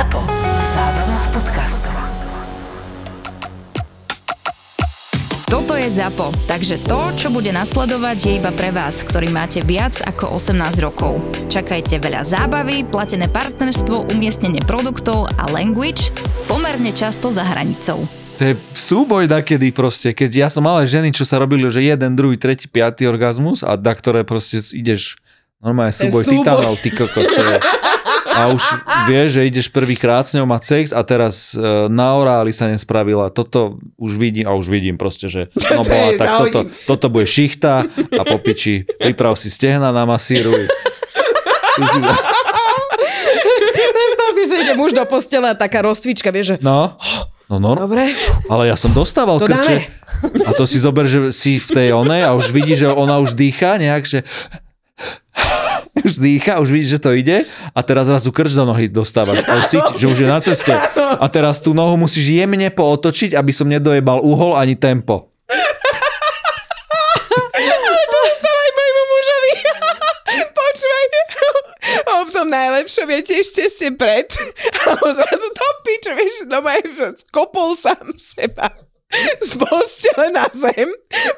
ZAPO. Zábrná v podcastov. Toto je ZAPO, takže to, čo bude nasledovať, je iba pre vás, ktorý máte viac ako 18 rokov. Čakajte veľa zábavy, platené partnerstvo, umiestnenie produktov a language pomerne často za hranicou. To je súboj dakedy proste, keď ja som mal aj ženy, čo sa robili, že jeden, druhý, tretí, piatý orgazmus a na ktoré proste ideš normálne súboj, súboj. titánov, ty kokos, to je. A už vieš, že ideš prvýkrát s ňou mať sex a teraz uh, na oráli sa nespravila. Toto už vidím, a už vidím proste, že no bola, tak toto, toto bude šichta a popiči, priprav si stehna na masíruj. Tu si, si, že ide muž do postele a taká rozcvička, vieš, že no, no, no, dobre, ale ja som dostával To krče. dáme. A to si zober, že si v tej onej a už vidíš, že ona už dýcha nejak, že už dýcha, už vidíš, že to ide a teraz zrazu krč do nohy dostávaš a už cítiš, že už je na ceste. A teraz tú nohu musíš jemne pootočiť, aby som nedojebal uhol ani tempo. tom najlepšom je tiež ste pred. A zrazu to piče, vieš, doma je, skopol sám seba z postele na zem,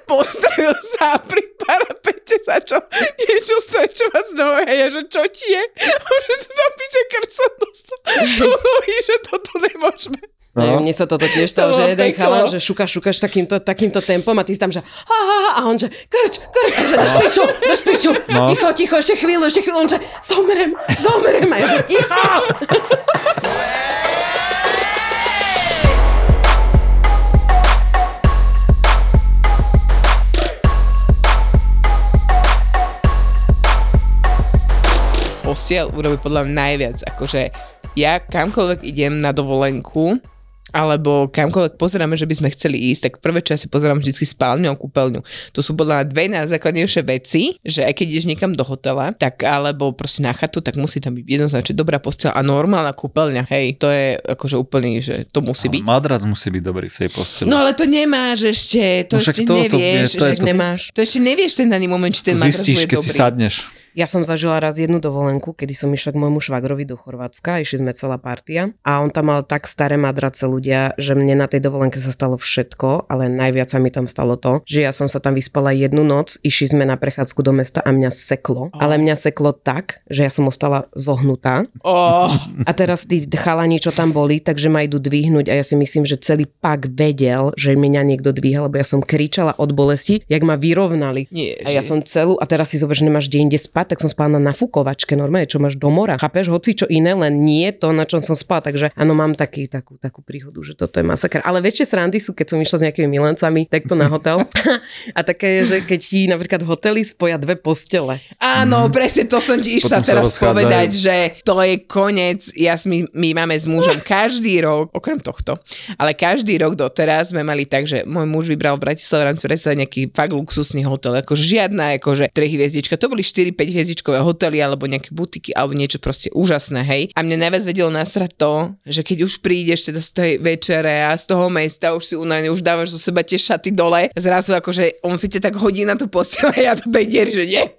postavil sa a pri parapete začal niečo strečovať z nohy a ja, že čo ti je? A že to piče krč som dostal do nohy, že toto nemôžeme. No. Mne sa toto tiež stalo, To že jeden peklo. chalan, že šuka, šukaš takýmto, takýmto tempom a ty si tam, že ha, ha, ha, a on, že krč, krč, že do špiču, do špiču, No. ticho, ticho, ešte chvíľu, ešte chvíľu, on, že zomrem, zomrem, a ja, že ticho. Posiel urobí podľa mňa najviac, akože ja kamkoľvek idem na dovolenku, alebo kamkoľvek pozeráme, že by sme chceli ísť, tak prvé, čo ja si pozerám vždy spálňu a kúpeľňu. To sú podľa mňa dve najzákladnejšie veci, že aj keď ideš niekam do hotela, tak alebo proste na chatu, tak musí tam byť jednoznačne dobrá posteľ a normálna kúpeľňa. Hej, to je akože úplne, že to musí byť. Madrac musí byť dobrý v tej posteli. No ale to nemáš ešte, to No ešte to- to nevieš, je- to je to- nemáš. To ešte nevieš ten daný moment, či ten to matras zistíš, bude keď si dobrý. sadneš. Ja som zažila raz jednu dovolenku, kedy som išla k môjmu švagrovi do Chorvátska, išli sme celá partia a on tam mal tak staré madrace ľudia, že mne na tej dovolenke sa stalo všetko, ale najviac sa mi tam stalo to, že ja som sa tam vyspala jednu noc, išli sme na prechádzku do mesta a mňa seklo, ale mňa seklo tak, že ja som ostala zohnutá. Oh. A teraz tí chalani, čo tam boli, takže ma idú dvihnúť a ja si myslím, že celý pak vedel, že mňa niekto dvíha, lebo ja som kričala od bolesti, jak ma vyrovnali. Ježi. A ja som celú, a teraz si zober, že nemáš kde inde spať, tak som spala na nafukovačke, normálne, čo máš do mora. Chápeš, hoci čo iné, len nie to, na čom som spala. Takže áno, mám taký, takú, takú príhodu, že toto je masakr. Ale väčšie srandy sú, keď som išla s nejakými milencami, takto na hotel. a také, že keď ti napríklad hotely spoja dve postele. Áno, presne to som ti išla Potom teraz povedať, že to je koniec. Ja, s- my, my máme s mužom každý rok, okrem tohto, ale každý rok doteraz sme mali tak, že môj muž vybral v Bratislave v rámci nejaký fakt luxusný hotel, ako žiadna, akože 3 hviezdička, to boli 4-5 hviezdičkové hotely alebo nejaké butiky alebo niečo proste úžasné, hej. A mne najviac vedelo nasrať to, že keď už prídeš teda z tej večere a z toho mesta už si unavený, už dávaš zo seba tie šaty dole, zrazu akože on si ťa tak hodí na tú posteľ a ja do tej diery, že jep.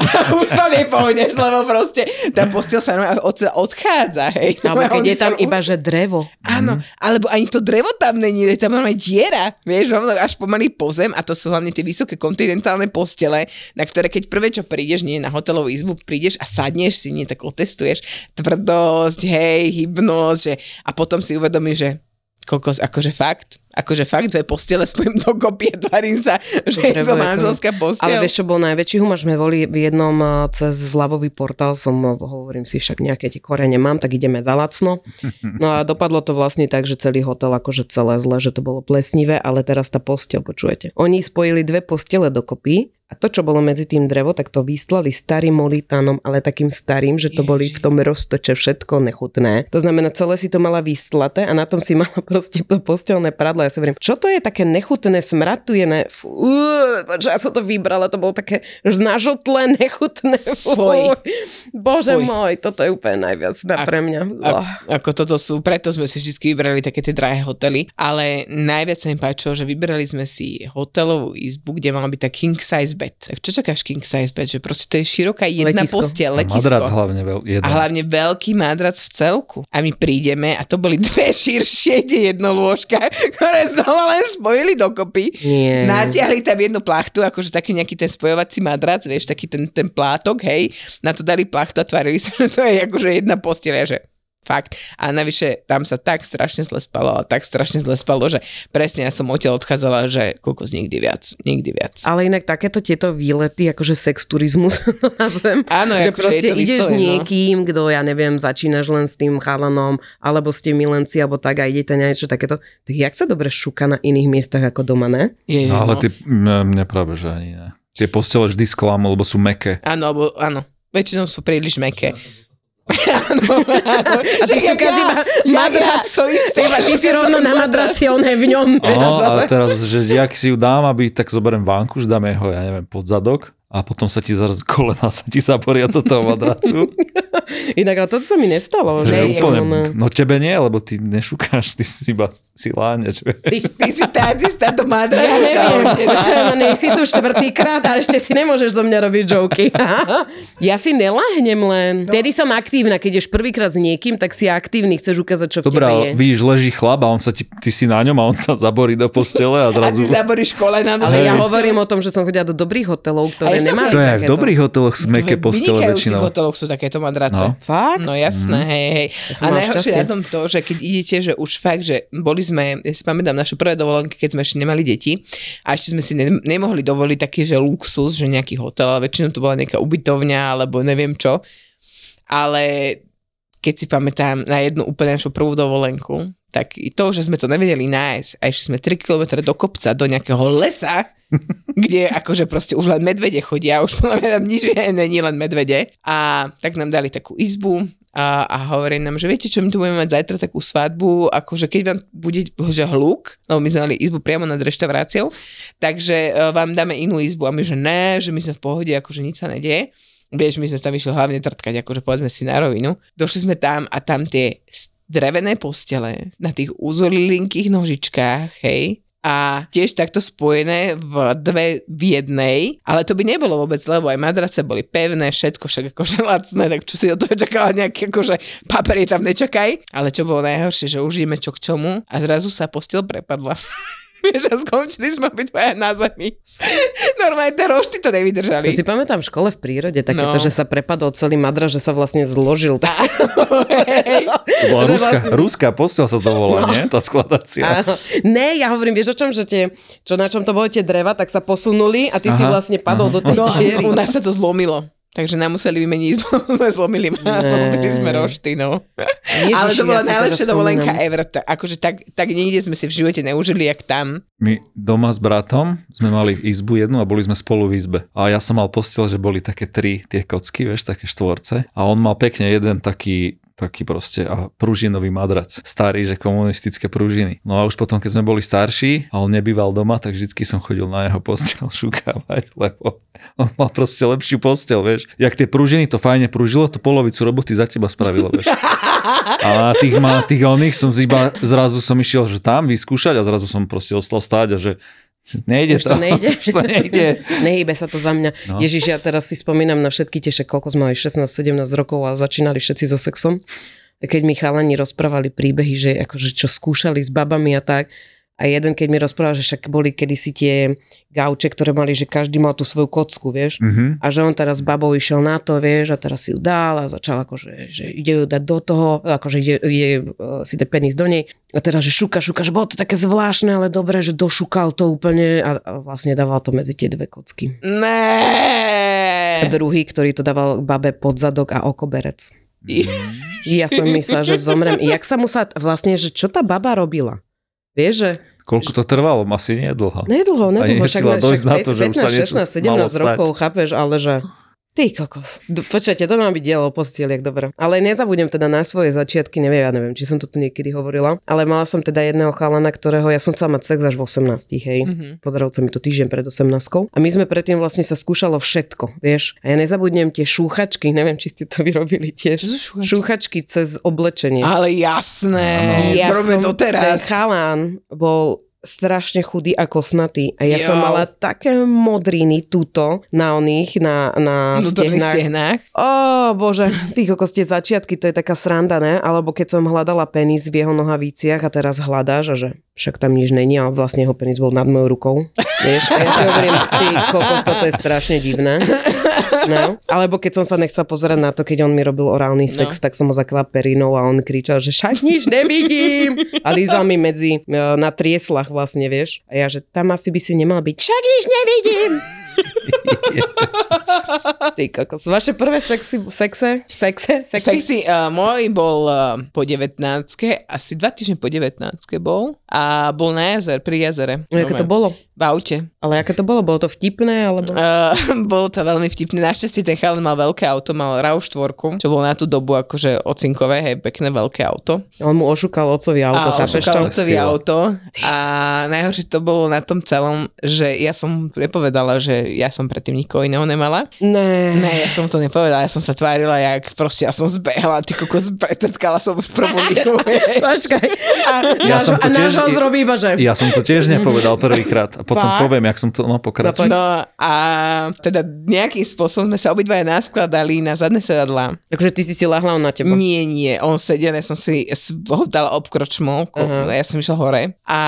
a už to nepôjdeš, lebo proste tá posteľ sa od odchádza, hej. Alebo keď je tam iba, že drevo. Áno, alebo ani to drevo tam není, je tam máme diera, vieš, rovno až pomaly pozem a to sú hlavne tie vysoké kontinentálne postele, na ktoré keď prvé, čo prídeš, nie na hotelovú izbu, prídeš a sadneš si, nie, tak otestuješ tvrdosť, hej, hybnosť, že, a potom si uvedomíš, že kokos, akože fakt, akože fakt dve postele spojím dokopy a tvarím sa, že je to manželská Ale posteľ. vieš, čo bol najväčší humor? Sme boli v jednom eh, cez zľavový portál, som eh, hovorím si však nejaké tie korene mám, tak ideme za lacno. No a dopadlo to vlastne tak, že celý hotel akože celé zle, že to bolo plesnivé, ale teraz tá posteľ, počujete. Oni spojili dve postele dokopy a to, čo bolo medzi tým drevo, tak to vyslali starým molitánom, ale takým starým, že to boli v tom roztoče všetko nechutné. To znamená, celé si to mala vyslaté a na tom si mala proste to postelné pradlo. Ja si hovorím, čo to je také nechutné, smratujené? Fú, že ja som to vybrala, to bolo také nažotlé, nechutné. Fuj. Bože Fuj. môj, toto je úplne najviac na pre mňa. A, ako toto sú, preto sme si vždy vybrali také tie drahé hotely, ale najviac sa mi páčilo, že vybrali sme si hotelovú izbu, kde mala byť tá king size bed. Tak čo čakáš king size bed? Že proste to je široká jedna Letisko. postiel, A letisko. madrac hlavne veľ, jeden. A hlavne veľký madrac v celku. A my prídeme a to boli dve širšie jedno lôžka, ktoré znova len spojili dokopy. Nie. Natiahli tam jednu plachtu, akože taký nejaký ten spojovací madrac, vieš, taký ten, ten plátok, hej. Na to dali plachtu a tvárili sa, že to je akože jedna posteľ, že Fakt. A navyše tam sa tak strašne zle spalo a tak strašne zle spalo, že presne ja som odtiaľ odchádzala, že kokos nikdy viac, nikdy viac. Ale inak takéto tieto výlety, akože sex turizmus to nazvem. Áno, že akože je proste to ideš s no. niekým, kto, ja neviem, začínaš len s tým chalanom, alebo ste milenci, alebo tak a idete na niečo takéto. Tak jak sa dobre šuka na iných miestach ako doma, ne? Je, No, ale no. tie, mne, práve, že ani ne. Tie postele vždy sklamú, lebo sú meké. Áno, alebo, áno. Väčšinou sú príliš meké. Áno, áno. A ty šukáš iba madrac. to isté. A ty si rovno na madraci, on je v ňom. No, ale- a teraz, že jak si ju dám, aby tak zoberiem vánku, že dáme ho, ja neviem, pod zadok a potom sa ti zaraz kolena sa ti zaporia do toho madracu. Inak, ale toto sa mi nestalo. To som, úplne, no tebe nie, lebo ty nešukáš, ty si iba si láňač. Ty, ty si tá, ty si táto madra. Ja neviem, čo ja nech si tu štvrtýkrát a ešte si nemôžeš zo mňa robiť joky. ja si nelahnem len. Vtedy som aktívna, keď ješ prvýkrát s niekým, tak si aktívny, chceš ukázať, čo v Dobre, tebe je. vidíš, leží chlap a on sa ti, ty si na ňom a on sa zaborí do postele a A zrazu... ty zaboríš kolena. Ale ja hovorím o tom, že som chodila do dobrých hotelov, ktoré A nemali To je aj v dobrých hoteloch sú meké V postele väčšinou. hoteloch sú takéto madrace. No. Fakt? No jasné, mm. hej, hej. A najhoršie na tom to, že keď idete, že už fakt, že boli sme, ja si pamätám naše prvé dovolenky, keď sme ešte nemali deti a ešte sme si ne, nemohli dovoliť taký, že luxus, že nejaký hotel, ale väčšinou to bola nejaká ubytovňa alebo neviem čo. Ale keď si pamätám na jednu úplne našu prvú dovolenku, tak to, že sme to nevedeli nájsť a išli sme 3 km do kopca, do nejakého lesa, kde akože proste už len medvede chodia, už podľa mňa tam nič není, len medvede. A tak nám dali takú izbu a, a hovorí nám, že viete čo, my tu budeme mať zajtra takú svadbu, akože keď vám bude že hluk, lebo my sme mali izbu priamo nad reštauráciou, takže e, vám dáme inú izbu a my, že ne, že my sme v pohode, akože nič sa nedieje. Vieš, my sme tam išli hlavne trtkať, akože povedzme si na rovinu. Došli sme tam a tam tie drevené postele na tých úzorlinkých nožičkách, hej, a tiež takto spojené v dve v jednej, ale to by nebolo vôbec, lebo aj madrace boli pevné, všetko však akože lacné, tak čo si od toho čakala nejaký akože papier tam nečakaj, ale čo bolo najhoršie, že už ideme čo k čomu a zrazu sa postel prepadla. Vieš, a skončili sme obidvaja na zemi. Normálne tie rošty to nevydržali. To si pamätám v škole v prírode, takéto, No. že sa prepadol celý madra, že sa vlastne zložil. Hej. To bola ruská, vlastne- ruská postel sa to volá, nie? Tá skladacia. Áno. Ne, ja hovorím, vieš o čom, že tie, čo na čom to boli tie dreva, tak sa posunuli a ty si Aha, vlastne padol do tej No, diery. u nás sa to zlomilo. Takže nám museli vymeniť izbu, sme zlomili, zlomili sme rošty, no. Ježiši, Ale to ja bola si najlepšia dovolenka ever. Akože tak, tak nikde sme si v živote neužili, jak tam. My doma s bratom sme mali izbu jednu a boli sme spolu v izbe. A ja som mal postel, že boli také tri tie kocky, vieš, také štvorce. A on mal pekne jeden taký taký proste a pružinový madrac. Starý, že komunistické pružiny. No a už potom, keď sme boli starší a on nebýval doma, tak vždycky som chodil na jeho postel šukávať, lebo on mal proste lepšiu postel, vieš. Jak tie pružiny to fajne pružilo, to polovicu roboty za teba spravilo, vieš. A na tých, na tých oných som iba, zrazu som išiel, že tam vyskúšať a zrazu som proste ostal stáť a že nejde Už to nejde. Už to nejde. Nehýbe sa to za mňa. No. Ježiš, ja teraz si spomínam na všetky tie, koľko sme mali, 16-17 rokov a začínali všetci so sexom. Keď mi chalani rozprávali príbehy, že akože čo skúšali s babami a tak. A jeden, keď mi rozprával, že však boli kedysi tie gauče, ktoré mali, že každý mal tú svoju kocku, vieš. Mhm. A že on teraz s babou išiel na to, vieš, a teraz si ju dal a začal akože, že ide ju dať do toho, akože ide, ide uh, si dať penis do nej. A teraz, že šuka, šuka, že bolo to také zvláštne, ale dobre, že došukal to úplne a, a vlastne dával to medzi tie dve kocky. A Ne. druhý, ktorý to dával babe pod zadok a okoberec. Ja som myslela, že zomrem. Jak sa musela, vlastne, že čo tá baba robila? Vieš, že Koľko to trvalo? Asi nie dlho. nedlho, nedlho, Ani však, však dojsť na to, že už sa 15, niečo 16, 17 malo stať. rokov, chápeš, ale že Ty kokos. D- Počkajte, to má byť dielo o postieliach, dobre. Ale nezabudnem teda na svoje začiatky, neviem, ja neviem, či som to tu niekedy hovorila, ale mala som teda jedného chalana, ktorého ja som chcela mať sex až v 18, hej. Mm-hmm. Podarilo sa mi to týždeň pred 18. A my sme predtým vlastne sa skúšalo všetko, vieš. A ja nezabudnem tie šúchačky, neviem, či ste to vyrobili tiež. Šúchačky? Šúchačky cez oblečenie. Ale jasné, ja to robíme Ten chalan bol strašne chudý a kosnatý. A ja Jo. som mala také modriny tuto na oných, na, na stehnách. stehnách. Ó, bože, ty kokos, tie začiatky, to je taká sranda, ne? Alebo keď som hľadala penis v jeho nohaviciach a teraz hľadáš a že však tam nič není a vlastne jeho penis bol nad mojou rukou. Vieš? A ja si hovorím, ty kokos, toto je strašne divné. No. Alebo keď som sa nechcela pozerať na to, keď on mi robil orálny sex, no. tak som ho zakryla perinou a on kričal, že však nič nevidím. A lízal mi medzi, e, na trieslach vlastne, vieš. A ja, že tam asi by si nemal byť, však nič nevidím. Ty kokos. Vaše prvé sexy, sexe? Sexe? Sexy? Sexy, uh, môj bol uh, po 19 asi dva týždne po 19 bol a bol na jazer, pri jazere. No, aké to bolo? V aute. Ale aké to bolo? Bolo to vtipné? Alebo... Uh, bolo to veľmi vtipné. Našťastie ten chalan mal veľké auto, mal RAV4, čo bolo na tú dobu akože ocinkové, hej, pekné veľké auto. On mu ošúkal otcovi auto, a otcovi Sila. auto. A najhoršie to bolo na tom celom, že ja som nepovedala, že ja som predtým nikoho iného nemala. Ne. Ne, ja som to nepovedala, ja som sa tvárila, jak proste ja som zbehla, ty kokos, pretrtkala som už prvú ligu. Počkaj. A, Ja náš, som a to tiež- ho zrobí iba, že... Ja som to tiež nepovedal prvýkrát a potom Fakt? poviem, jak som to, no pokračuj. No a teda nejakým spôsobom sme sa obidvaja naskladali na zadné sedadlá. Takže ty si si lahla on na teba. Nie, nie, on sedel, ja som si ho dala obkročmo, ko- Aha. ja som išla hore a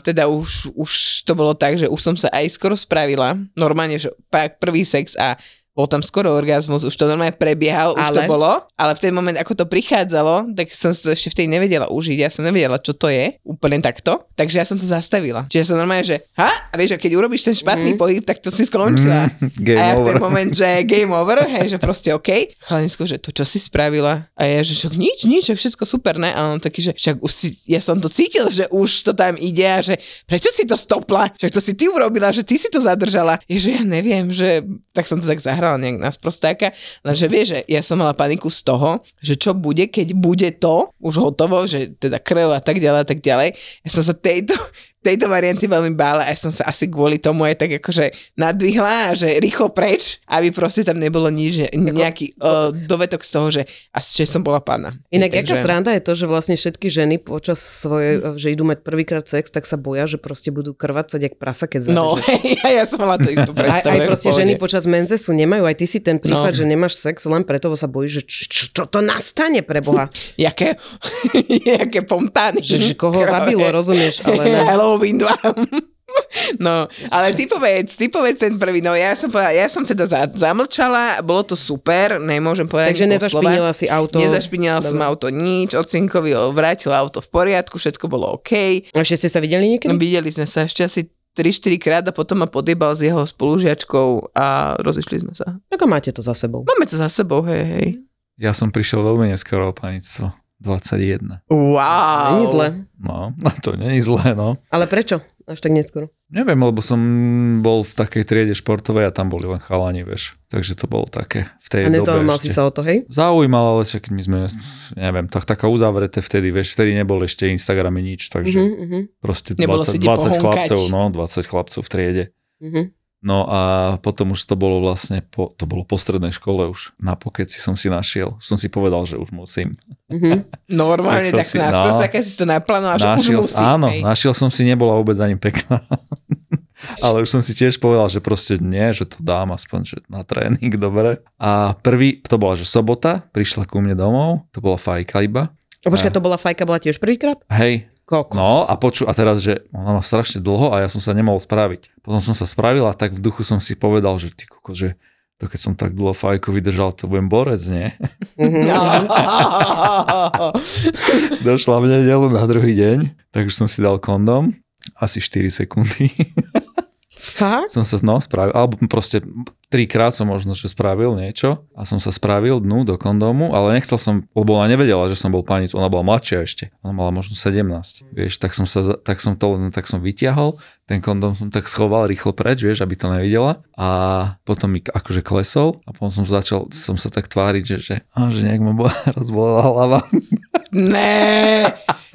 teda už, už to bolo tak, že už som sa aj skoro spravila, normálne, že prvý sex a bol tam skoro orgazmus, už to normálne prebiehal, už to Ale? bolo, ale v ten moment, ako to prichádzalo, tak som si to ešte vtedy nevedela užiť, ja som nevedela, čo to je, úplne takto, takže ja som to zastavila. Čiže som normálne, že ha, a vieš, a keď urobíš ten špatný Mhm. pohyb, tak to si skončila. game a ja v ten over. moment, že game over, hej, že proste OK. Chalinsko, že to čo si spravila? A ja, že však nič, nič, však všetko super, ne? A on taký, že však už si, ja som to cítil, že už to tam ide a že prečo si to stopla? Však to si ty urobila, že ty si to zadržala. Je, že ja neviem, že tak som to tak zahrala nejak na sprostáka, lenže vieš, že ja som mala paniku z toho, že čo bude, keď bude to už hotovo, že teda krv a tak ďalej a tak ďalej. Ja som sa tejto, tejto varianty veľmi bála a ja som sa asi kvôli tomu aj tak akože nadvihla že rýchlo preč, aby proste tam nebolo nič, nejaký uh, dovetok z toho, že asi že som bola pána. Inak Takže- aká sranda je to, že vlastne všetky ženy počas svojej, že idú mať prvýkrát sex, tak sa boja, že proste budú krvácať jak prasa, keď No, zarežeš. ja, ja som mala to istú Aj, predstavu. aj ako proste ženy počas menzesu nemajú, aj ty si ten prípad, No. že nemáš sex len preto, lebo sa bojíš, že čo, čo, čo to nastane pre Boha. Jaké, jaké pomtány. Že, že koho zabilo, rozumieš, ale ne. Halloween 2. No, ale ty povedz, ty povedz ten prvý, no ja som povedala, ja som teda za, zamlčala, bolo to super, nemôžem povedať Takže nezašpinila slova. si auto. Nezašpinila som auto nič, ocinkovi vrátila auto v poriadku, všetko bolo OK. A ešte ste sa videli niekedy? No, videli sme sa ešte asi 3-4 krát a potom ma podjebal s jeho spolužiačkou a rozišli sme sa. Ako máte to za sebou? Máme to za sebou, hej, hej. Ja som prišiel veľmi neskoro o panictvo. 21. Wow. Není zle. No, no to nie je zlé, no. Ale prečo? Až tak neskoro. Neviem, lebo som bol v takej triede športovej a tam boli len chalani, vieš. Takže to bolo také v tej A dobe nezaujímal si ešte. sa o to, hej? Zaujímal, ale však my sme, neviem, tak, taká uzavreté vtedy, vieš, vtedy nebol ešte Instagramy nič, takže uh-huh, proste Nebolo 20, si kde 20 pohunkať. chlapcov, no, 20 chlapcov v triede. uh-huh. No a potom už to bolo vlastne, po, to bolo po strednej škole už. Na pokeci som si našiel, som si povedal, že už musím. uh-huh. Normálne, Tak tak, si- no. nás no. si to naplánoval, že už našiel, musí. áno, hej. našiel som si, nebola vôbec ani pekná. Ale už som si tiež povedal, že proste nie, že to dám aspoň že na tréning, dobre. A prvý, to bola, že sobota, prišla ku mne domov, to bola fajka iba. A počkaj, to bola fajka, bola tiež prvýkrát? Hej, Kokos. no a poču, a teraz, že ona má strašne dlho a ja som sa nemohol spraviť. Potom som sa spravil a tak v duchu som si povedal, že ty kokos, že to keď som tak dlho fajku vydržal, to budem borec, nie? No. Došla v nedelu na druhý deň, tak už som si dal kondom, asi 4 sekundy. Fakt? som sa no, spravil, alebo proste trikrát som možno, že spravil niečo a som sa spravil dnu do kondómu, ale nechcel som, lebo ona nevedela, že som bol panic, ona bola mladšia ešte, ona mala možno 17, vieš, tak som, sa, tak som to len tak som vyťahol, ten kondóm som tak schoval rýchlo preč, vieš, aby to nevidela a potom mi akože klesol a potom som začal, som sa tak tváriť, že, že, á, že nejak ma bola, rozbolela hlava. ne,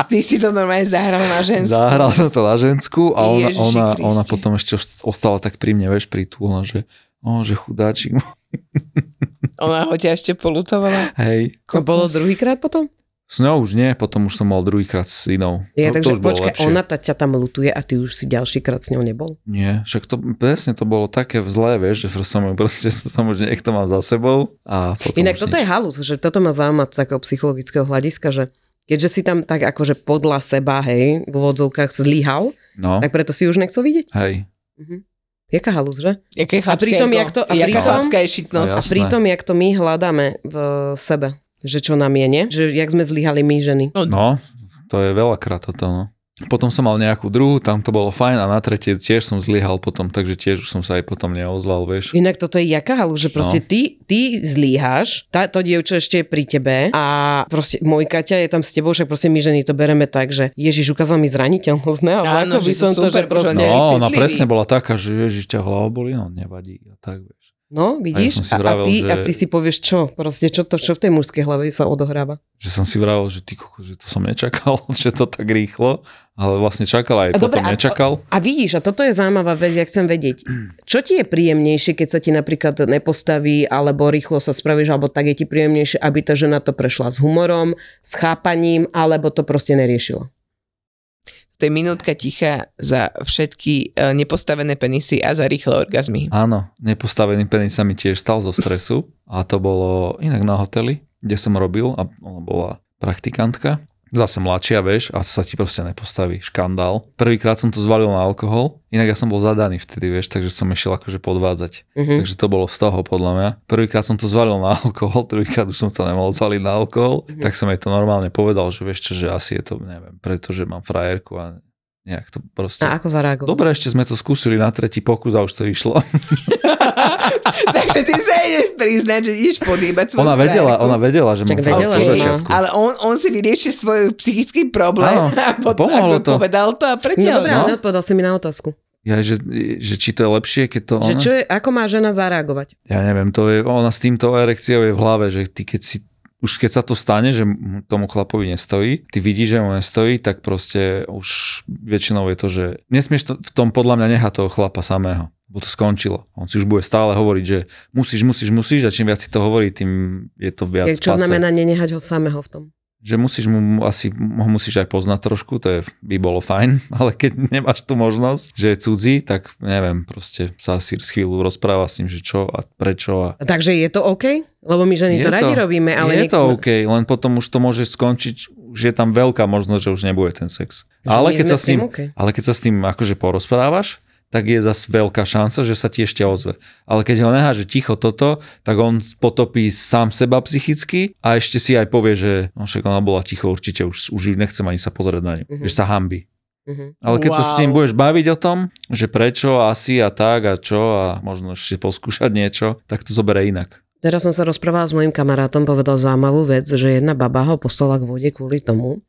ty si to normálne zahral na žensku. Zahral som to na žensku a ona, Ježiši ona, ona potom ešte ost- ostala tak pri mne, vieš, prítulná, že o, že chudáčik. Ona ho ťa ešte polutovala. Hej, A bolo druhýkrát potom? S ňou už nie, potom už som mal druhýkrát s inou. Ja, to, takže to počkaj, ona ta ťa tam lutuje a ty už si ďalší krát s ňou nebol? Nie, však to presne to bolo také zlé, vieš, že som ju proste som už niekto mal za sebou a potom Inak toto nič. je halus, že toto ma zaujíma z takého psychologického hľadiska, že keďže si tam tak akože podľa seba, hej, v úvodzovkách zlyhal, No, tak preto si už nechcel vidieť? hej. Jaká halus, že? Jaké chlapské pritom, jak to- a pritom- šitnosť. A A pritom, jak to my hľadáme v sebe, že čo nám je, nie? Že jak sme zlyhali my ženy. No, to je veľakrát toto, no. Potom som mal nejakú druhú, tam to bolo fajn a na tretie tiež som zlyhal potom, takže tiež už som sa aj potom neozval, vieš. Inak toto je jaká halu, že proste No. ty, ty zlíhaš, tá, to dievča ešte je pri tebe a proste môj Kaťa je tam s tebou, však proste my ženy to bereme tak, že Ježiš ukázal mi zraniteľnosť, ne? Ale Áno, ako by to som to, super, že proste... No, ona presne bola taká, že ježiš, ťa hlava boli, no nevadí a tak, vieš. No, vidíš? A ja si a, a, vravel, ty, že- a ty si povieš čo? Proste čo, to, čo v tej mužskej hlave sa odohráva? Že som si vravel, že ty kokos, že to som nečakal, že to tak rýchlo, ale vlastne čakal aj A potom dobre, a- nečakal. A vidíš, a toto je zaujímavá vec, ja chcem vedieť. Čo ti je príjemnejšie, keď sa ti napríklad nepostaví, alebo rýchlo sa spravíš, alebo tak je ti príjemnejšie, aby tá žena to prešla s humorom, s chápaním, alebo to proste neriešila? To je minútka ticha za všetky e, nepostavené penisy a za rýchle orgazmy. Áno, nepostavený penis sa mi tiež stal zo stresu a to bolo inak na hoteli, kde som robil a ona bola praktikantka. Zase mladšia, vieš, a sa ti proste nepostaví. Škandál. Prvýkrát som to zvalil na alkohol, inak ja som bol zadaný vtedy, vieš, takže som išiel akože podvádzať. Mhm. Takže to bolo z toho podľa mňa. Prvýkrát som to zvalil na alkohol, druhýkrát už som to nemohol zvaliť na alkohol, tak som jej to normálne povedal, že vieš čo, že asi je to, neviem, pretože mám frajerku a nejak to proste... A ako zareagoval? Dobre, ešte sme to skúsili na tretí pokus a už to išlo. Takže ty sa ideš priznať, že ideš podýbať svoju Ona vedela, frajerku. ona vedela, že Čak mám vedela, má. začiatku. Ale on, on si vyrieši svoj psychický problém Áno, a potom pomohlo to. povedal to a No pretiaľ. dobré, ale neodpovedal si mi na otázku. Ja, že, že či to je lepšie, keď to Že ona... čo je, ako má žena zareagovať? Ja neviem, to je, ona s týmto erekciou je v hlave, že ty keď si už keď sa to stane, že mu- tomu chlapovi nestojí, ty vidíš, že mu nestojí, tak proste už väčšinou je to, že nesmieš to, v tom podľa mňa nechať toho chlapa samého, bo to skončilo. On si už bude stále hovoriť, že musíš, musíš, musíš a čím viac si to hovorí, tým je to viac Čo pase. znamená nenehať ho samého v tom? že musíš mu, asi ho musíš aj poznať trošku, to je, by bolo fajn, ale keď nemáš tú možnosť, že je cudzí, tak neviem, proste sa asi z chvíľu rozpráva s ním, že čo a prečo a Takže je to OK? Lebo my ženy to, radi robíme, ale je to niekto- OK, len potom už to môže skončiť, už je tam veľká možnosť, že už nebude ten sex. Že Ale keď, sa s ním, tým ale keď sa s tým akože porozprávaš, tak je zase veľká šanca, že sa ti ešte ozve. Ale keď ho necháš, že ticho toto, tak on potopí sám seba psychicky a ešte si aj povie, že no však ona bola ticho, určite už, už ju nechcem ani sa pozrieť na ňu, Mhm. že sa hambi. Mhm. Ale keď sa s Wow. budeš baviť o tom, že prečo, asi a tak a čo a možno ešte poskúšať niečo, tak to zoberie inak. Teraz som sa rozprávala s mojim kamarátom, povedal zaujímavú vec, že jedna baba ho poslala k vode kvôli tomu,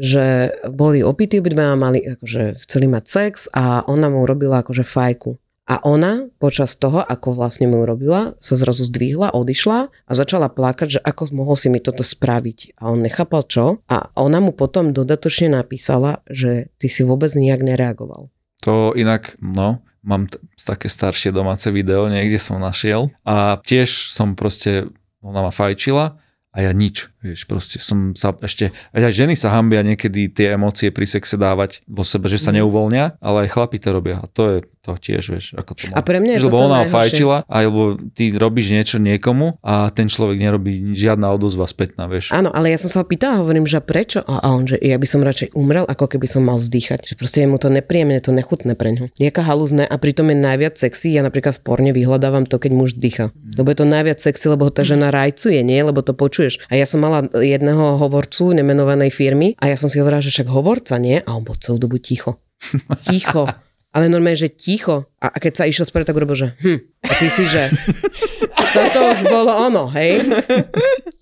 že boli opití obidva mali, akože chceli mať sex a ona mu urobila akože fajku. A ona počas toho, ako vlastne mu urobila, sa zrazu zdvihla, odišla a začala plakať, že ako mohol si mi toto spraviť. A on nechápal čo. A ona mu potom dodatočne napísala, že ty si vôbec nijak nereagoval. To inak, no, mám t- také staršie domáce video, niekde som našiel. A tiež som proste, ona ma fajčila a ja nič, vieš, proste som sa ešte, aj ženy sa hambia niekedy tie emócie pri sexe dávať vo sebe, že sa neuvoľnia, ale aj chlapi to robia a to je to tiež, vieš, ako to A pre mňa je Lebo ona ho najhoršie. fajčila, alebo ty robíš niečo niekomu a ten človek nerobí žiadna odozva spätná, vieš. Áno, ale ja som sa ho pýtala, hovorím, že prečo? A a on, že ja by som radšej umrel, ako keby som mal zdýchať. Že proste je mu to nepríjemné, to nechutné pre ňo. Jaká halúzne a pritom je najviac sexy. Ja napríklad v porne vyhľadávam to, keď muž dýcha. Lebo je to najviac sexy, lebo ho tá žena rajcuje, nie? Lebo to počuješ. A ja som mala jedného hovorcu nemenovanej firmy a ja som si hovorila, že však hovorca, nie? A on bol celú dobu ticho. Ticho. Ale normálne, že ticho. A a keď sa išiel spreť, tak urobil, že hm. A ty si, že toto už bolo ono, hej?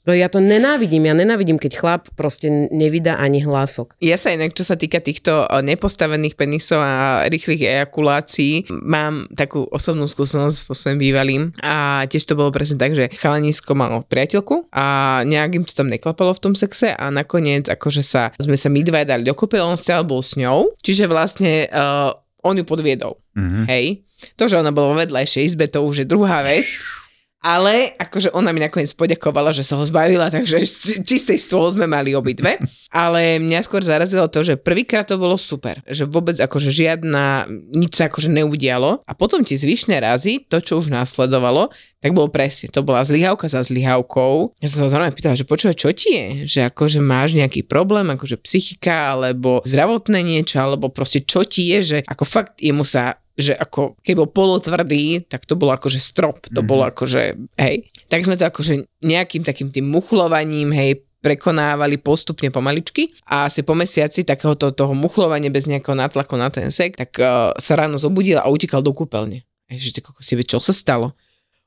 To ja to nenávidím. Ja nenávidím, keď chlap proste nevydá ani hlások. Ja sa inak, čo sa týka týchto eh, nepostavených penisov a rýchlych ejakulácií, mám takú osobnú skúsenosť vo svojom bývalým a tiež to bolo presne tak, že chalanisko malo priateľku a nejak im to tam neklapalo v tom sexe a nakoniec akože sa, sme sa my dva dali dokopy, on stále bol s ňou, čiže vlastne uh, on ju podviedol. Mhm. Hej. To, že ona bola vo vedľajšej izbe, to už je druhá vec. Ale akože ona mi nakoniec poďakovala, že sa ho zbavila, takže či- čistý stôl sme mali obidve. Ale mňa skôr zarazilo to, že prvýkrát to bolo super. Že vôbec akože žiadna, nič sa akože neudialo. A potom ti zvyšné razy, to čo už následovalo, tak bolo presne. To bola zlyhávka za zlyhávkou. Ja som sa zrovna pýtala, že počúvaj, čo ti je? Že akože máš nejaký problém, akože psychika, alebo zdravotné niečo, alebo proste čo ti je, že ako fakt jemu sa že ako keď bol polotvrdý, tak to bolo akože strop, to bolo akože, hej. Tak sme to akože nejakým takým tým muchlovaním, hej, prekonávali postupne pomaličky a asi po mesiaci takéhoto toho muchlovania bez nejakého nátlaku na ten sek, tak uh, sa ráno zobudil a utekal do kúpeľne. Ty kokos, si vie, čo sa stalo?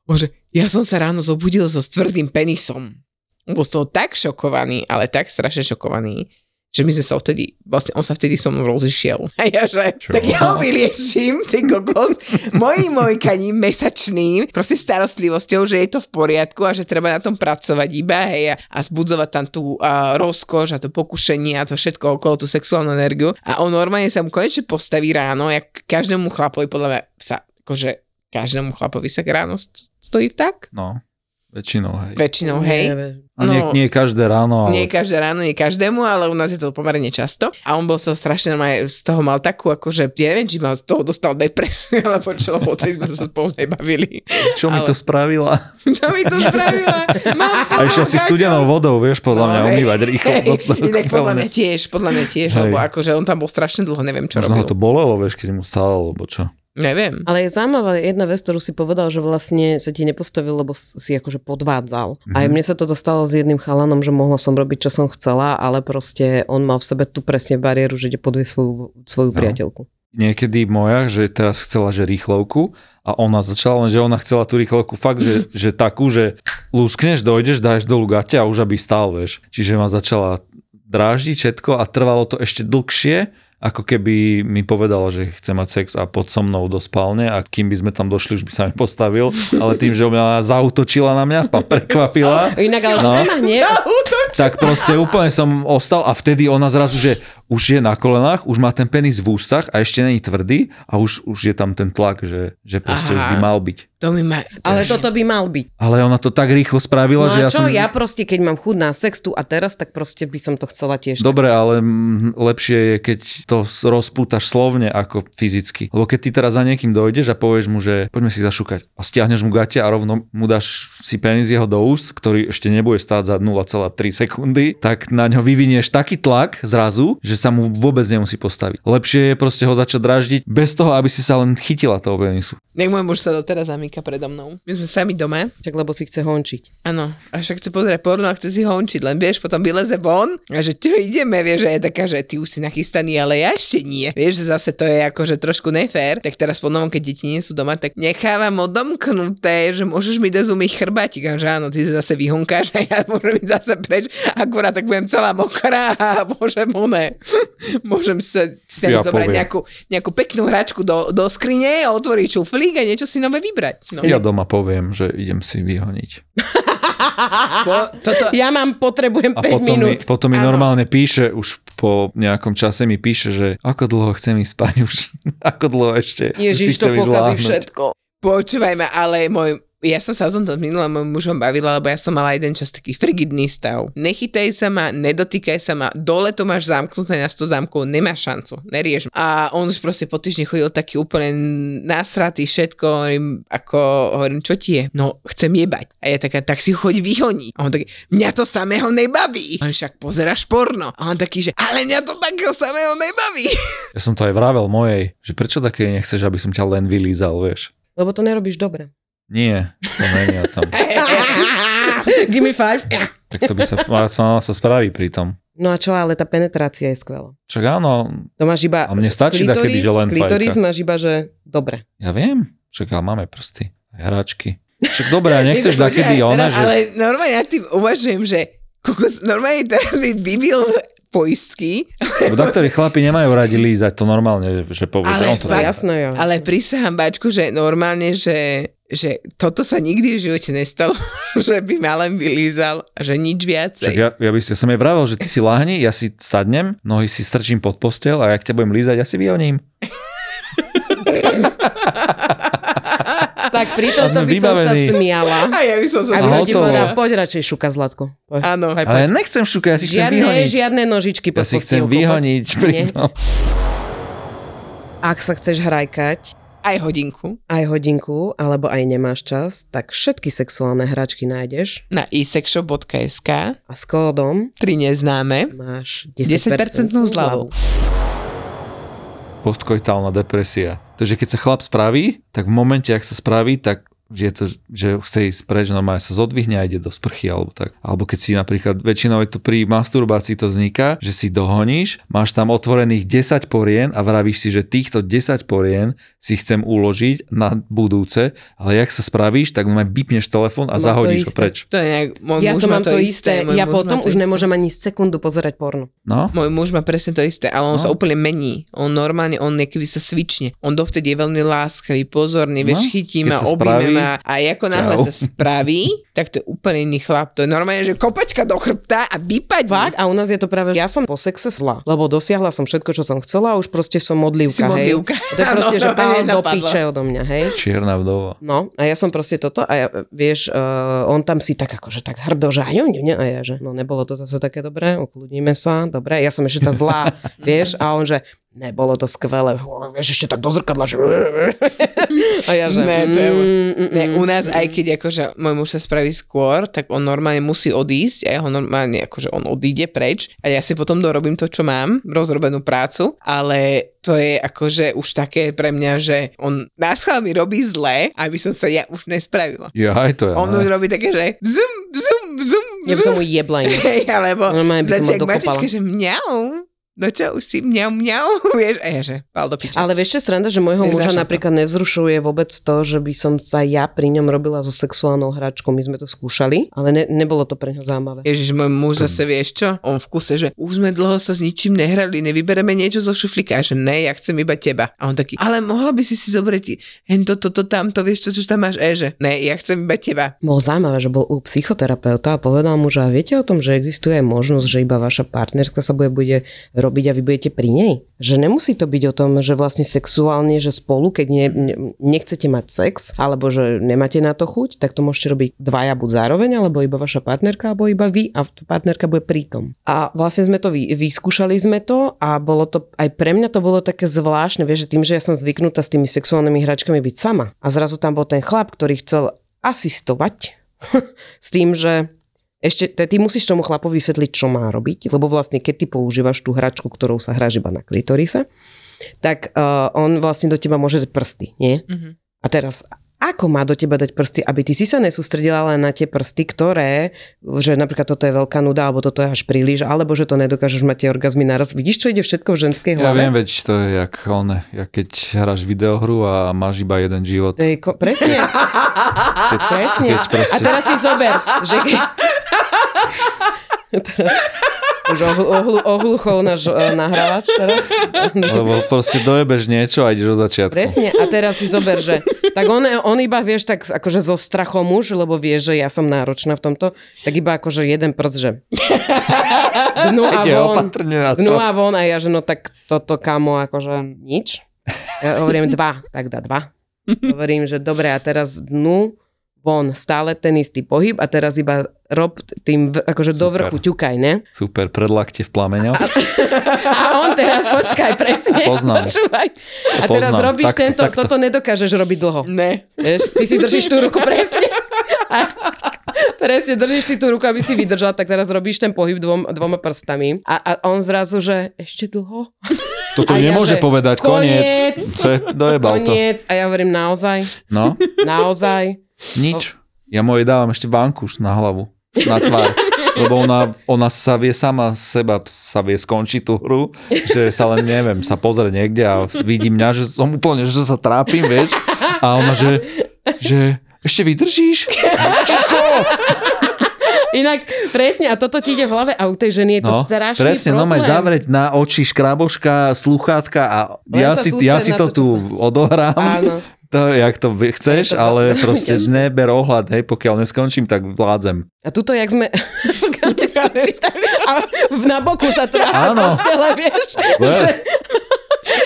Bože, ja som sa ráno zobudil so tvrdým penisom. Bol z toho tak šokovaný, ale tak strašne šokovaný, že my sme sa vtedy, vlastne on sa vtedy so mnou rozišiel. A ja, že Čo? tak ja ho vylieším, ty kokos, mojim mojkaním mesačným, proste starostlivosťou, že je to v poriadku a že treba na tom pracovať iba, hej, a, a zbudzovať tam tú uh, rozkoš a to pokušenie a to všetko okolo, tú sexuálnu energiu. A on normálne sa mu konečne postaví ráno, jak každému chlapovi, podľa mňa sa, akože každému chlapovi sa ráno st- stojí tak? No, väčšinou, hej. Väčšinou, hej. A nie, No. nie každé ráno, ale... Nie každé ráno, nie každému, ale u nás je to pomerne často. A on bol so strašne, z toho mal takú, akože, ja neviem, či mal z toho dostal depresiu, alebo čo, o tej sme sa spolu nebavili. Čo mi ale- to spravila? Čo mi to spravila? Mám A išiel si studenou vodou, vieš, podľa mňa No, hej, umývať rýchlo. hej, Inak podľa mňa tiež, podľa mňa tiež, Hej. lebo akože on tam bol strašne dlho, neviem, čo Možno ho robil. to bolelo, vieš, keď mu stalo, alebo čo. Neviem. Ale je zaujímavá jedna vec, ktorú si povedal, že vlastne sa ti nepostavil, lebo si akože podvádzal. Mm-hmm. Aj mne sa to dostalo s jedným chalanom, že mohla som robiť, čo som chcela, ale proste on mal v sebe tu presne bariéru, že ide podvie svoju, svoju no. priateľku. Niekedy moja, že teraz chcela, že rýchlovku a ona začala, lenže ona chcela tú rýchlovku fakt, že, že takú, že lúskneš, dojdeš, dáš dolu gate a už aby stál, vieš. Čiže ma začala dráždiť všetko a trvalo to ešte dlhšie, ako keby mi povedala, že chce mať sex a pod so mnou do spálne a kým by sme tam došli, už by sa mi postavil, ale tým, že ona zautočila na mňa, pa prekvapila, Inak ale No. tak proste úplne som ostal a vtedy ona zrazu, že už je na kolenách, už má ten penis v ústach a ešte není tvrdý a už, už je tam ten tlak, že, že proste Aha. už by mal byť. To mi ma... Ale toto by mal byť. Ale ona to tak rýchlo No spravila, že a ja čo, som... ja proste, keď mám chuť na sex tu a teraz, tak proste by som to chcela tiež. Dobre, ale mm, lepšie je, keď to rozpútaš slovne ako fyzicky. Lebo keď ty teraz za niekým dojdeš a povieš mu, že poďme si zašukať a stiahneš mu gate a rovno mu dáš si penis jeho do úst, ktorý ešte nebude stáť za 0,3 sekundy, tak na ňo vyvinieš taký tlak zrazu, že sa mu vôbec nemusí postaviť. Lepšie je proste ho začať draždiť bez toho, aby si sa len chytila toho penisu. Nech môj muž sa doteraz zamýka predo mnou. My sme sami doma. Však lebo si chce hončiť. Áno, a však chce pozerať porno a chce si hončiť, len vieš, potom vyleze von a že čo ideme, vieš, že je taká, že ty už si nachystaný, ale ja ešte nie. Vieš, že zase to je akože trošku nefér, tak teraz po novom, keď deti nie sú doma, tak nechávam odomknuté, že môžeš mi dať umyť chrbátik a že áno, ty sa zase vyhonkáš a ja môžem ísť zase preč, akurát tak budem celá mokrá a môžem one, môžem sa si tam Ja zobrať poviem. nejakú, nejakú peknú hračku do, do skrine, otvoriť šuflík a niečo si nové vybrať. No. Ja doma poviem, že idem si vyhoniť. Bo, toto, Ja mám, potrebujem A 5 potom mi, minút. potom mi Áno. normálne píše, už po nejakom čase mi píše, že ako dlho chcem ísť spať už, ako dlho ešte si Ježiš, to chcem ísť pokazí všetko. Počúvaj ma, ale môj, ja som sa o tomto minule môjim mužom bavila, lebo ja som mala jeden čas taký frigidný stav. Nechytaj sa ma, nedotýkaj sa ma, dole to máš zamknuté na 100 zámkov, nemáš šancu, nerieš. A on už proste po týždni chodil taký úplne nasratý, všetko, hovorím, ako, hovorím, čo ti je? No, chcem jebať. A ja taká, tak si choď vyhoniť. A on taký, mňa to samého nebaví. A on však pozeráš porno. A on taký, že ale mňa to takého samého nebaví. Ja som to aj vravel mojej, že prečo také nechceš, aby som ťa len vylízal, vieš. Lebo to nerobíš dobre. Nie, to není a tam. Give me five. Tak to by sa, mala sa, sa spraví pri tom. No a čo, ale tá penetrácia je skvelá. Však áno, To máš iba... A mne stačí takedy, že len klitoris fajka. máš iba, že dobre. ja viem, však ale máme prsty, aj hráčky. Však dobre, a nechceš dakedy ona, že... Ale normálne ja tým uvažujem, že kokos, normálne teraz by vybil poistky, Lebo doktori chlapi nemajú radi lízať, to normálne, že povie, že Ale on to fakt- jasné, jo. ale prisahám bačku, že normálne, že, že toto sa nikdy v živote nestalo, že by ma len vylízal a že nič viacej. ja, ja by si, ja som jej vravel, že ty si láhni, ja si sadnem, nohy si strčím pod postel a jak ťa budem lízať, ja si vyhoním. Tak pri tomto by som sa smiala. A ja by som sa A A smiala. povedala, poď radšej šuka, Zlatko. Poď. Áno. Poď, Ale ja nechcem šukať, ja si chcem Žiadne, vyhoniť. žiadne nožičky Ja pod si chcem vyhoniť pri. Ak sa chceš hrajkať, Aj hodinku. aj hodinku, alebo aj nemáš čas, tak všetky sexuálne hračky nájdeš Na isexshop.sk a s kódom 3 neznáme. máš 10% 10% zľavu. Postkoitálna depresia. Takže keď sa chlap spraví, tak v momente, ak sa spraví, tak že, je to, že chce ísť preč, normálne sa zodvihne a ide do sprchy alebo tak. Alebo keď si napríklad, väčšinou je to pri masturbácii to vzniká, že si dohoníš, máš tam otvorených 10 porien a vravíš si, že týchto 10 porien si chcem uložiť na budúce, ale jak sa spravíš, tak normálne vypneš telefón a No, to zahodíš ho isté. preč. To je nejak, môj Ja muž to má mám to isté. môj Ja potom to už isté. nemôžem ani sekundu pozerať porno. No, Môj muž má presne to isté, ale on No. sa úplne mení. On normálne, on niekedy sa svične. On dovtedy je veľmi láskavý, pozorný, No, vieš, chytí ma, objíme spraví, ma a ako náhle sa spraví, tak to je úplne iný chlap. To je normálne, že kopačka do chrbta a vypadí. Fakt? A u nás je to práve, ja som po sexe zla, lebo dosiahla som všetko, čo som chcela a už proste som modlivka, Si hej. modlivka. To je proste, Áno, že mi do piče odo mňa, hej. čierna vdova. No, a ja som proste toto a ja, vieš, uh, on tam si tak akože tak hrdo, že ňu, a ja, že no nebolo to zase také dobré, ukludníme sa, dobre, ja som ešte tá zlá, vieš, a on, že nebolo to skvelé, vieš, ešte tak do zrkadla, že a ja, že Ne, to je, mm, mm, ne, mm. u nás aj keď akože môj muž sa spraví skôr, tak on normálne musí odísť a ja ho normálne akože on odíde preč a ja si potom dorobím to, čo mám, rozrobenú prácu, ale to je akože už také pre mňa, že on nás mi robí zle, aby som sa ja už nespravila. Ja, aj to ja. On už robí také, že zum, zum, zum, Ja by som zum. mu jebla alebo Normálne by som začne ho jak mačička, že mňau. No čo, už si mňau, mňau, vieš, a ja, že pál do piče. Ale vieš, čo sranda, že môjho muža Neznášam to. napríklad nevzrušuje vôbec to, že by som sa ja pri ňom robila so sexuálnou hračkou. My sme to skúšali, ale ne, nebolo to pre ňo zaujímavé. Ježiš, môj muž zase vieš čo? On v kuse, že už sme dlho sa s ničím nehrali, nevybereme niečo zo šuflíka. A že ne, ja chcem iba teba. A on taký, ale mohla by si si zobrať hen toto, toto, tamto, vieš čo, čo tam máš? E, že ne, ja chcem iba teba. Bolo zaujímavé, že bol u psychoterapeuta a povedal mu, že a viete o tom, že existuje možnosť, že iba vaša partnerka sa bude, bude robiť a vy budete pri nej. Že nemusí to byť o tom, že vlastne sexuálne, že spolu, keď ne, ne, nechcete mať sex, alebo že nemáte na to chuť, tak to môžete robiť dvaja buď zároveň, alebo iba vaša partnerka, alebo iba vy a partnerka bude pritom. A vlastne sme to vy, vyskúšali sme to a bolo to, aj pre mňa to bolo také zvláštne, vieš, že tým, že ja som zvyknutá s tými sexuálnymi hračkami byť sama a zrazu tam bol ten chlap, ktorý chcel asistovať s tým, že ešte te- ty musíš tomu chlapovi vysvetliť, čo má robiť, lebo vlastne keď ty používaš tú hračku, ktorou sa hráš iba na klitorise, tak uh, on vlastne do teba môže dať prsty, nie? Mhm. A teraz, ako má do teba dať prsty, aby ty si sa nesústredila len na tie prsty, ktoré, že napríklad toto je veľká nuda, alebo toto je až príliš, alebo že to nedokážeš mať tie orgazmy naraz. Vidíš, čo ide všetko v ženskej Ja hlave? viem, veď to je jak, on, jak keď hráš videohru a máš iba jeden život. Je ko- presne, Keď, presne. keď proste, A teraz si zober, že keď... teraz, už ohlu, ohlu, ohluchol náš uh, nahrávač teraz. lebo proste dojebeš niečo a ideš od začiatku. Presne, a teraz si zober, že tak on, on iba, vieš, tak akože zo strachom už, lebo vie, že ja som náročná v tomto, tak iba akože jeden prst, že dnu a von, dnu a von a ja, že no tak toto kamo, akože nič. Ja hovorím dva, tak dá dva. Hovorím, že dobre, a teraz dnu, von, stále ten istý pohyb a teraz iba rob tým, akože do Super. vrchu ťukaj, ne? Super, predlakte v plameňoch. A on teraz, počkaj, presne. Poznám. Počúvaj. A To teraz poznám. robíš Takto, tento, takto. toto nedokážeš robiť dlho. Ne. Vieš, ty si držíš tú ruku presne. A presne, držíš si tú ruku, aby si vydržal, tak teraz robíš ten pohyb dvom, dvoma prstami. A, a on zrazu, že ešte dlho? Toto A ja, nemôže že povedať, koniec. koniec. Co je, dojebal to. Koniec. A ja hovorím naozaj, No, naozaj. Nič. Ja mojej dávam ešte vankuš na hlavu, na tvár. Lebo ona, ona sa vie sama seba sa vie skončiť tú hru, že sa len neviem, sa pozrie niekde a vidí mňa, že som úplne, že sa trápim, vieš. A ona, že, že ešte vydržíš? Inak, presne, a toto ti ide v hlave a u tej ženy je to No, strašný presne, no problém. maj zavrieť na oči škraboška, sluchátka a Len ja si, ja si to to, tu sa- odohrám. Áno. To, jak to chceš, to ale veľmi proste ťažké. neber ohľad, hej, pokiaľ neskončím, tak vládzem. A tuto, jak sme... a na boku sa tráfi Áno. postele, vieš? Well. Že,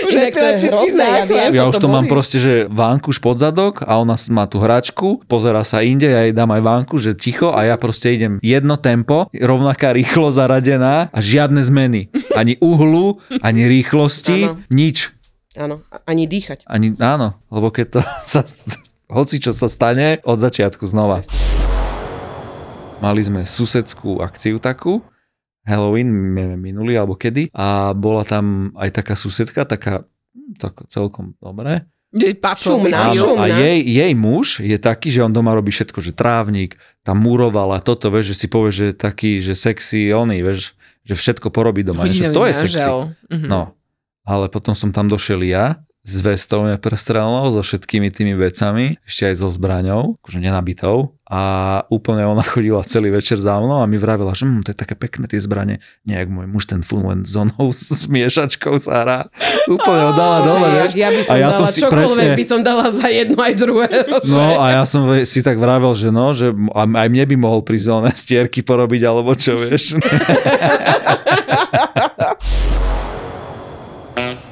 Už Inak to je epileptický hrozné, ja viem. Ja to už to mám boli. proste, že vánkuš pod zadok a ona má tú hračku, pozera sa inde, ja jej dám aj vánku, že ticho a ja proste idem jedno tempo, rovnaká rýchlo zaradená a žiadne zmeny. Ani uhlu, ani rýchlosti, nič. Áno, ani dýchať. Ani, áno, lebo keď to sa, hoci čo sa stane, od začiatku znova. Mali sme susedskú akciu takú, Halloween, neviem, minulý alebo kedy, a bola tam aj taká susedka, taká hm, tak celkom dobré. Šumná? Áno, a jej, jej muž je taký, že on doma robí všetko, že trávnik, tam muroval a toto, vieš, že si povie, že taký, že sexy oný, vieš, že všetko porobí doma. Že to je sexy. Mhm. No, ale potom som tam došiel ja s vestou neprestrelnou, so všetkými tými vecami, ešte aj so zbraňou, akože nenabitou. A úplne ona chodila celý večer za mnou a mi vravila, že hm, to je také pekné tie zbranie. Nie, jak môj muž ten fun len s onou s miešačkou sa hrá. Úplne ho dala dole, vieš. ja by som a ja dala som si čokoľvek, presne, by som dala za jedno aj druhé. No a ja som si tak vravel, že no, že aj mne by mohol prísť stierky porobiť, alebo čo, vieš.